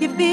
you feel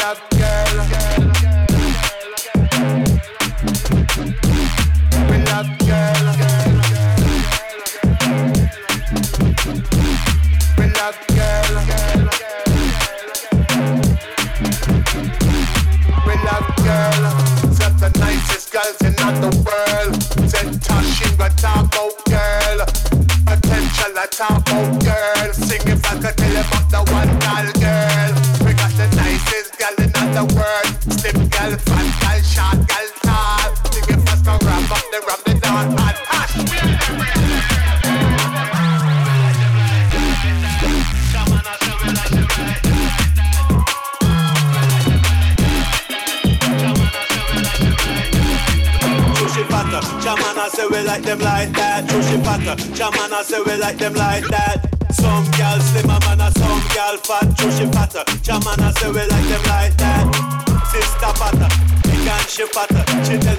love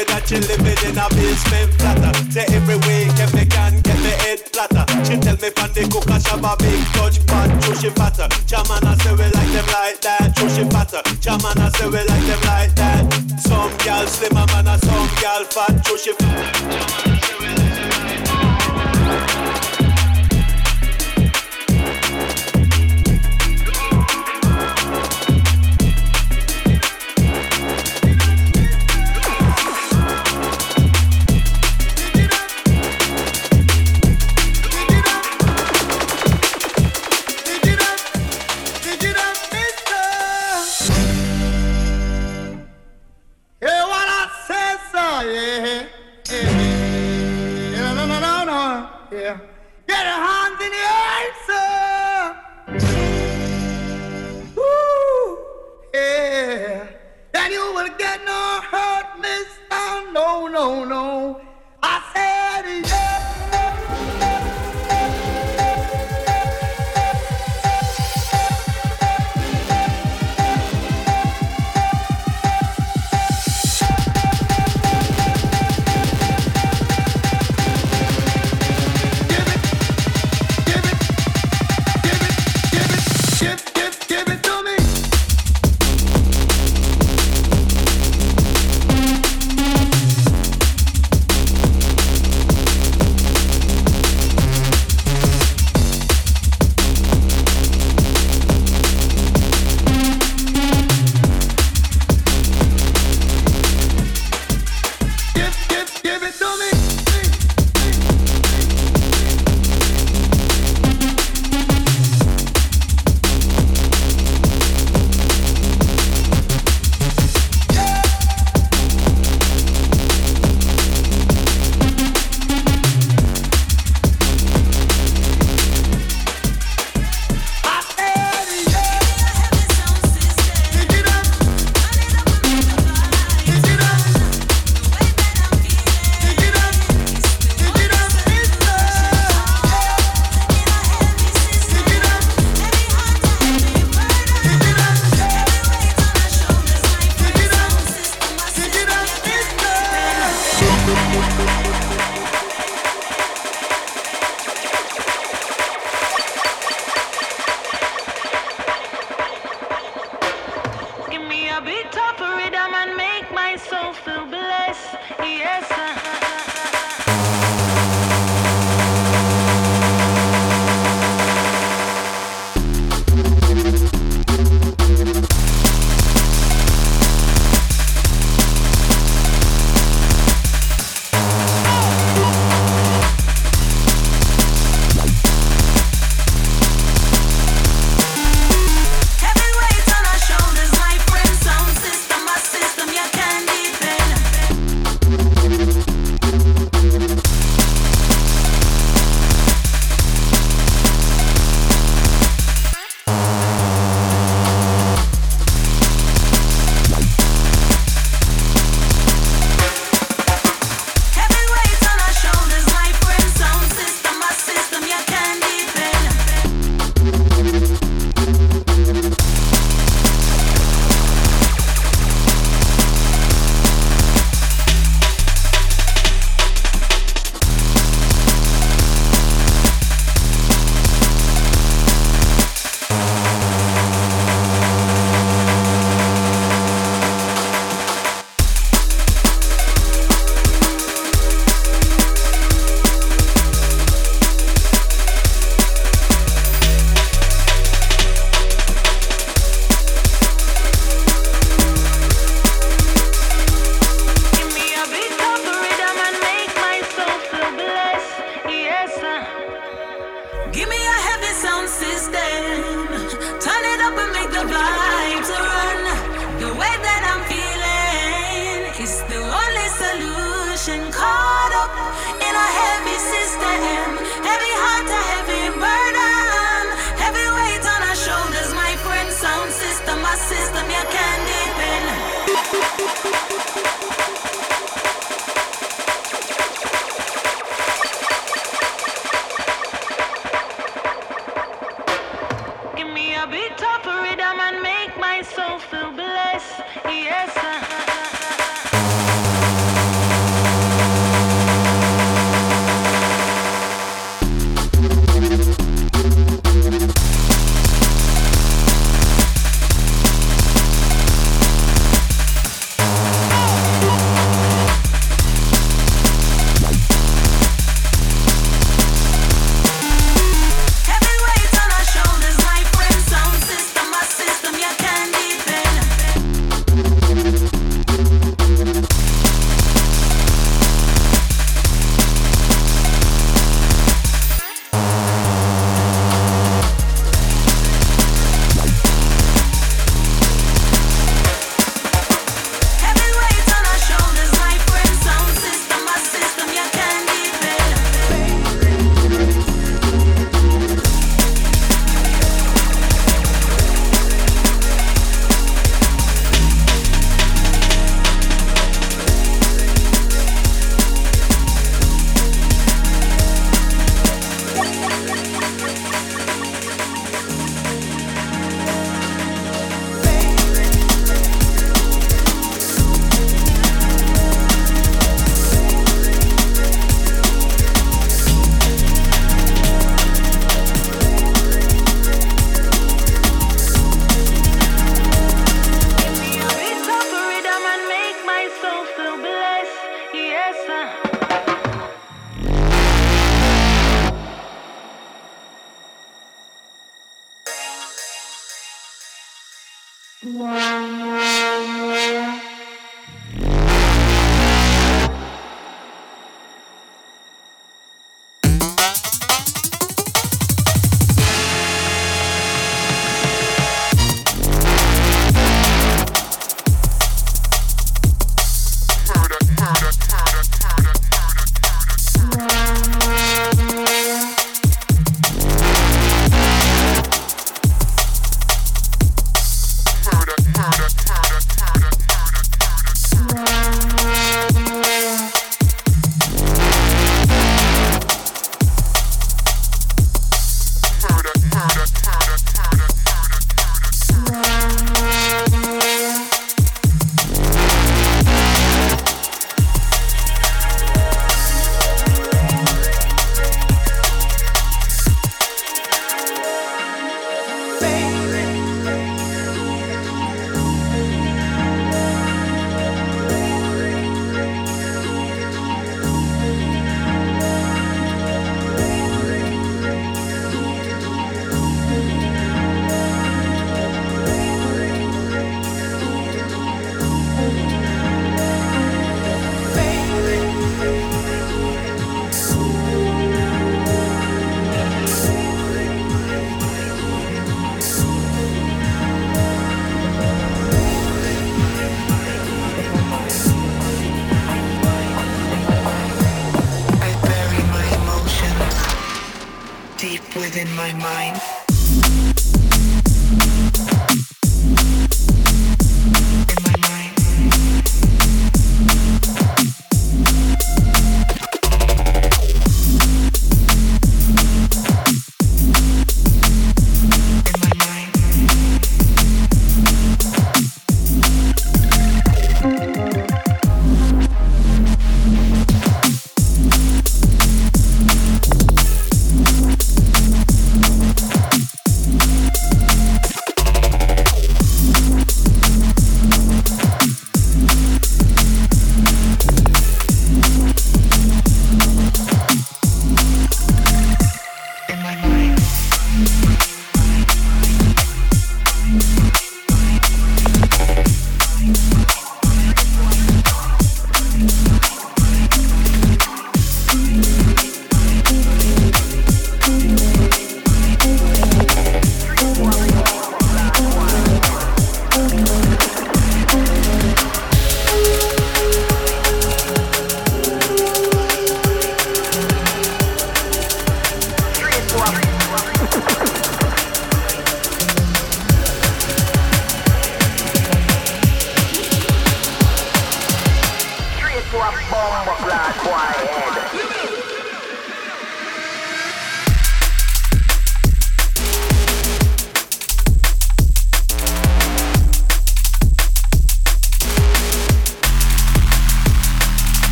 living that she living in a basement flatter. Say every week if me can get me head flatter. She tell me from the cook and shabba big touch pot, true she fatter. Chaman I say we like them like that, true she fatter. Chaman I say we like them like that. Some gal slim a man and some gal fat, true she fatter.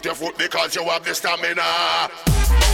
Because you have the stamina. Jump around because you want the stamina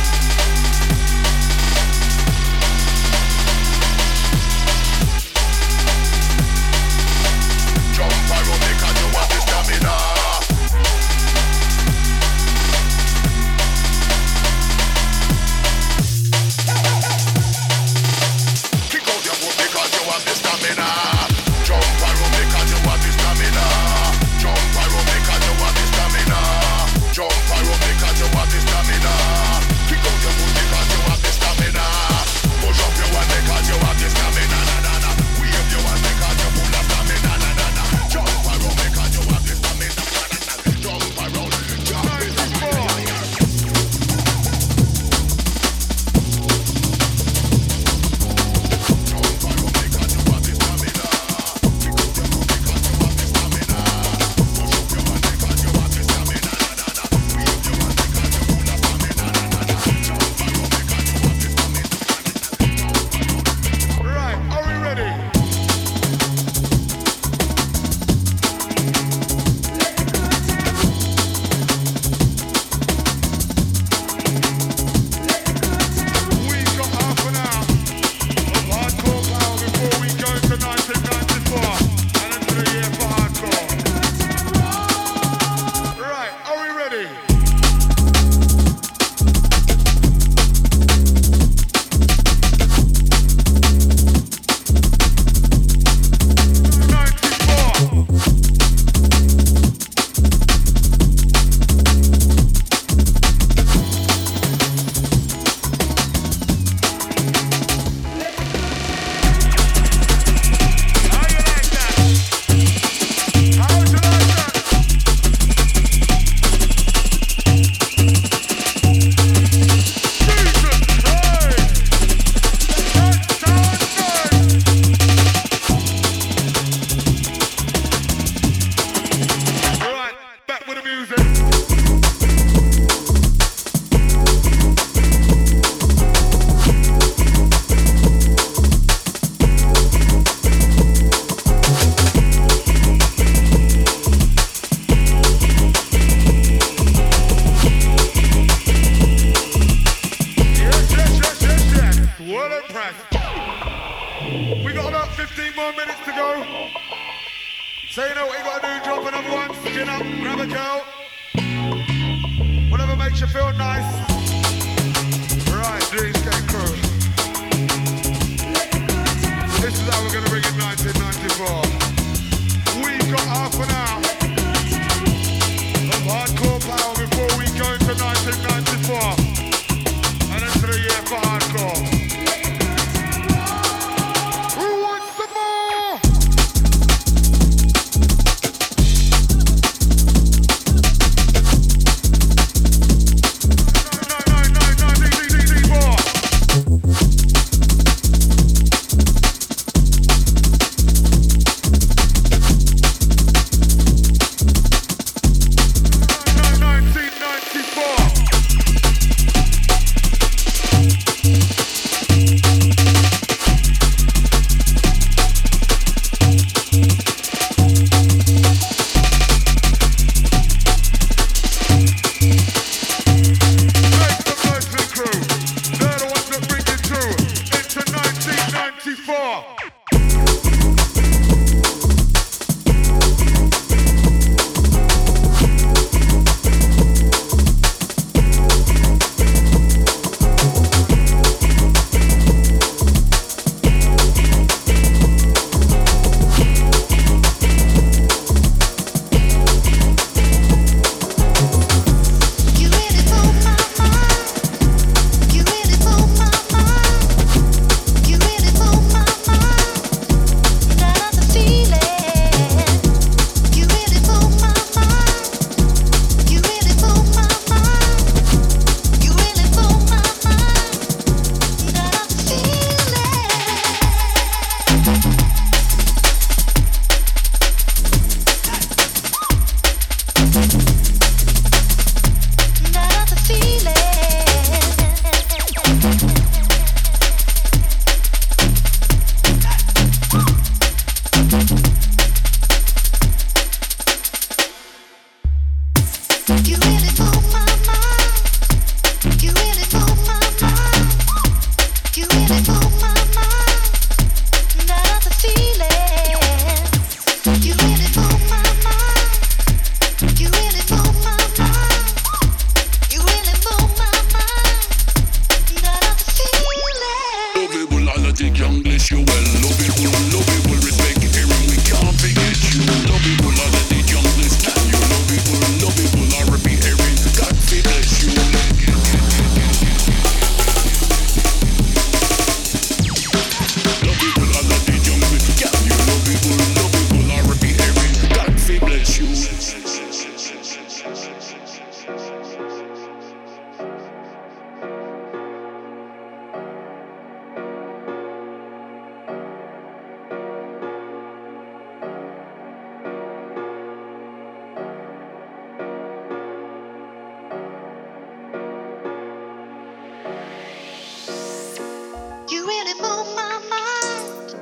really move my mind.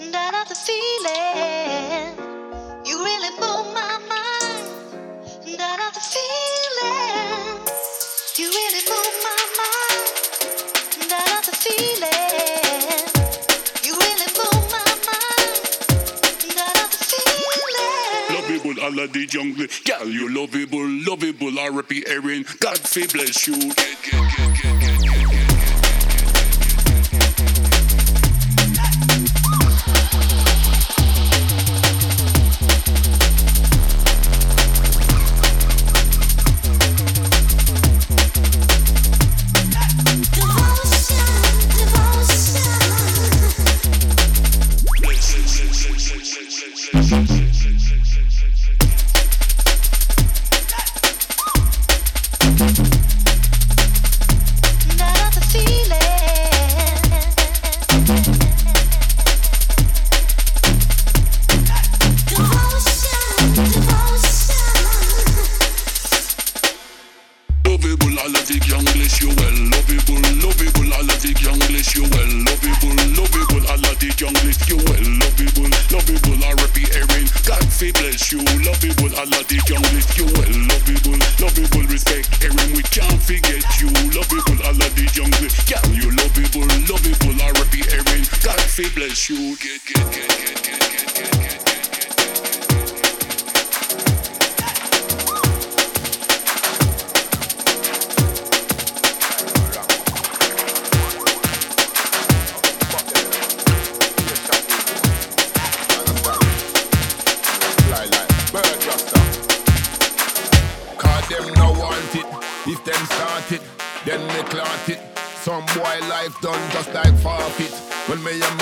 And I love the feeling. You really move my mind. And I love the feeling. You really move my mind. And I love the feeling. lovable, all of the jungle. Gal, you lovable, lovable, repeat, Erin. God, fi bless you. Yeah, yeah, yeah,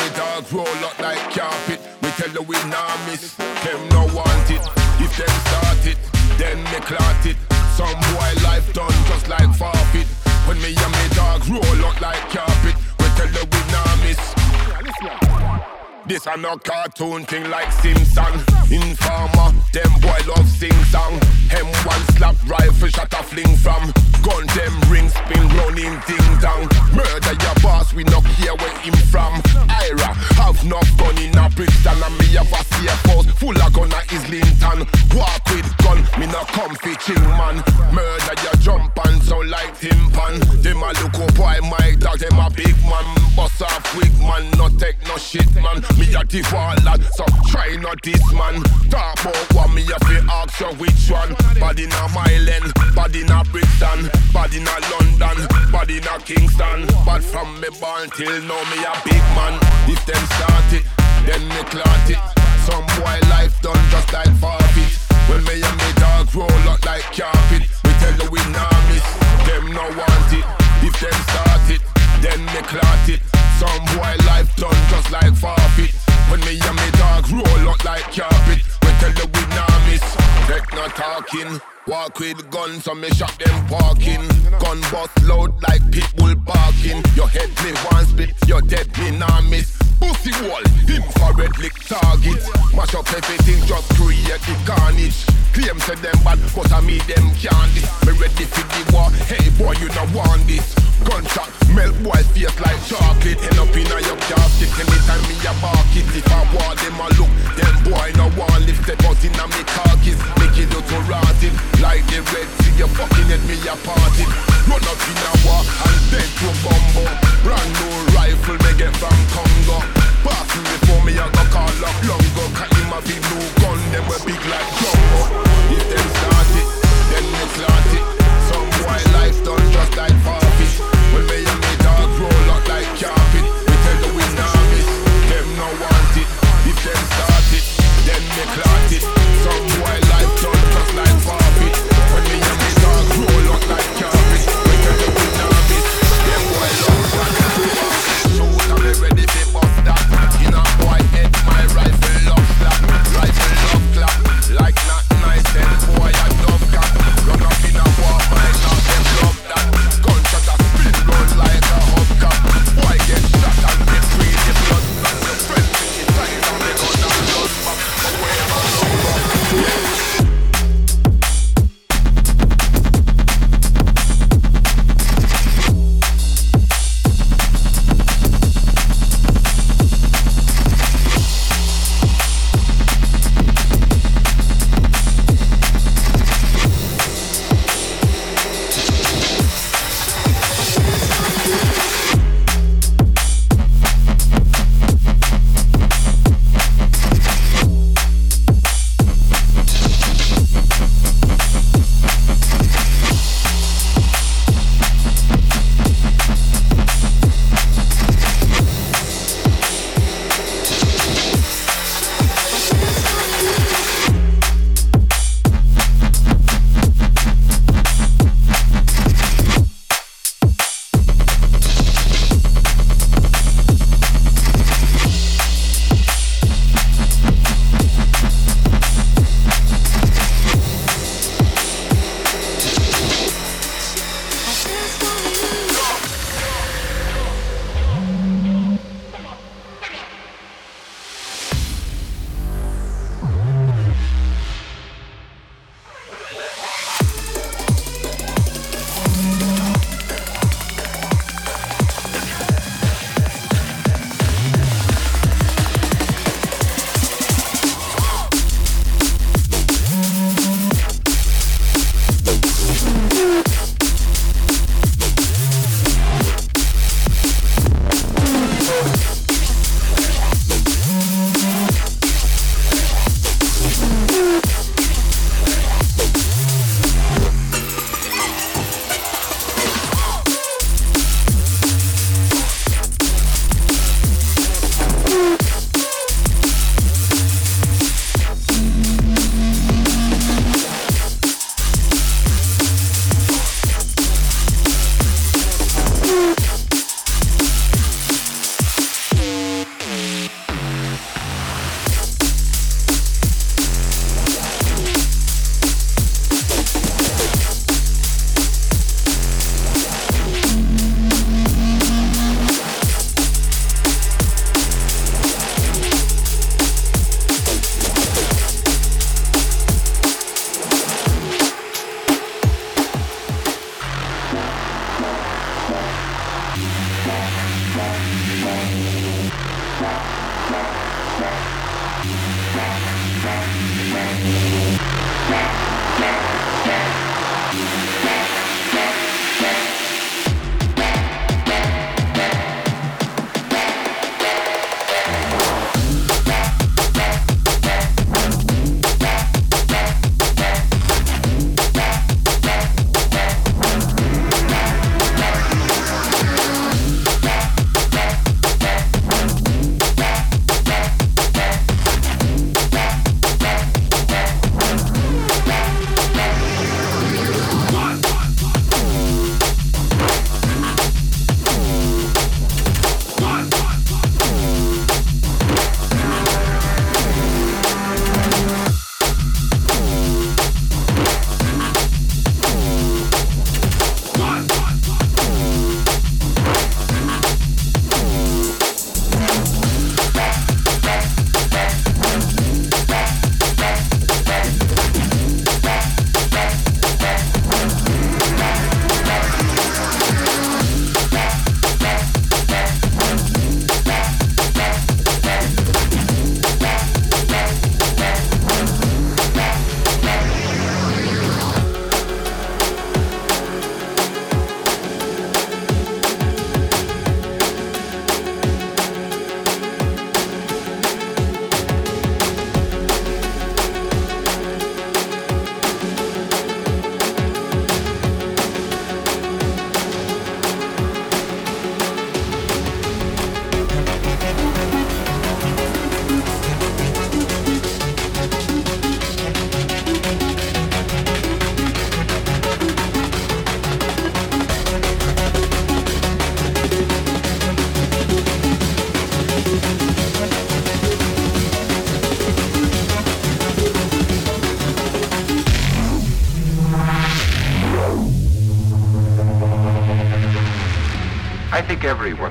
Me and roll up like carpet, we tell you we nah miss. Them no want it. If them start it, then me clot it. Some boy life done just like forfeit. When me and me dog roll up like carpet, we tell you we nah miss. This a no cartoon thing like Simpson. Informer, them boy love sing song. Hem one slap rifle shot a fling from. Gun them ring spin him ding dong. Murder your boss, we no care where him from. Ira have no gun in a Brixton and me have a house full of gun a Islington. Walk with gun, me no comfy ching man. Murder your jump and so like timpan. Them a look up boy my dog, them a big man. Bust off quick man, no take no shit man. Me a the so try not this man. Talk about what me a fi ask you which one. Body na Myland, body na Brixton, body na London, body na Kingston. But from me born till now me a big man. If them start it, then me clot it. Some boy life done just like forfeit. When me and me dog roll up like carpet, we tell you we nah miss. Them no want it. If them start it, then me clot it. Some boy life done just like forfeit. When me and me dog roll up like carpet, we tell you we nah miss. Take no talking. Walk with guns, so me shot them parking. Gun bust loud like pitbull barking. Your head me one split, your dead me nah miss. Pussy wall, infrared lick target. Mash up everything, just create the carnage. Claim to them bad, but I me them can't. Me ready for the war, hey boy you no want this. Gunshot, melt boy face like chocolate. End up in a your casket, anytime me a bark it. If I want them a look, them boy no want lift it out in a me carcass. Make it out to rot like the red sea. You fucking at me a party. Run up in a war and then to bumbo. Brand new rifle me get from Congo. Pass me before me a go call up Longo. Think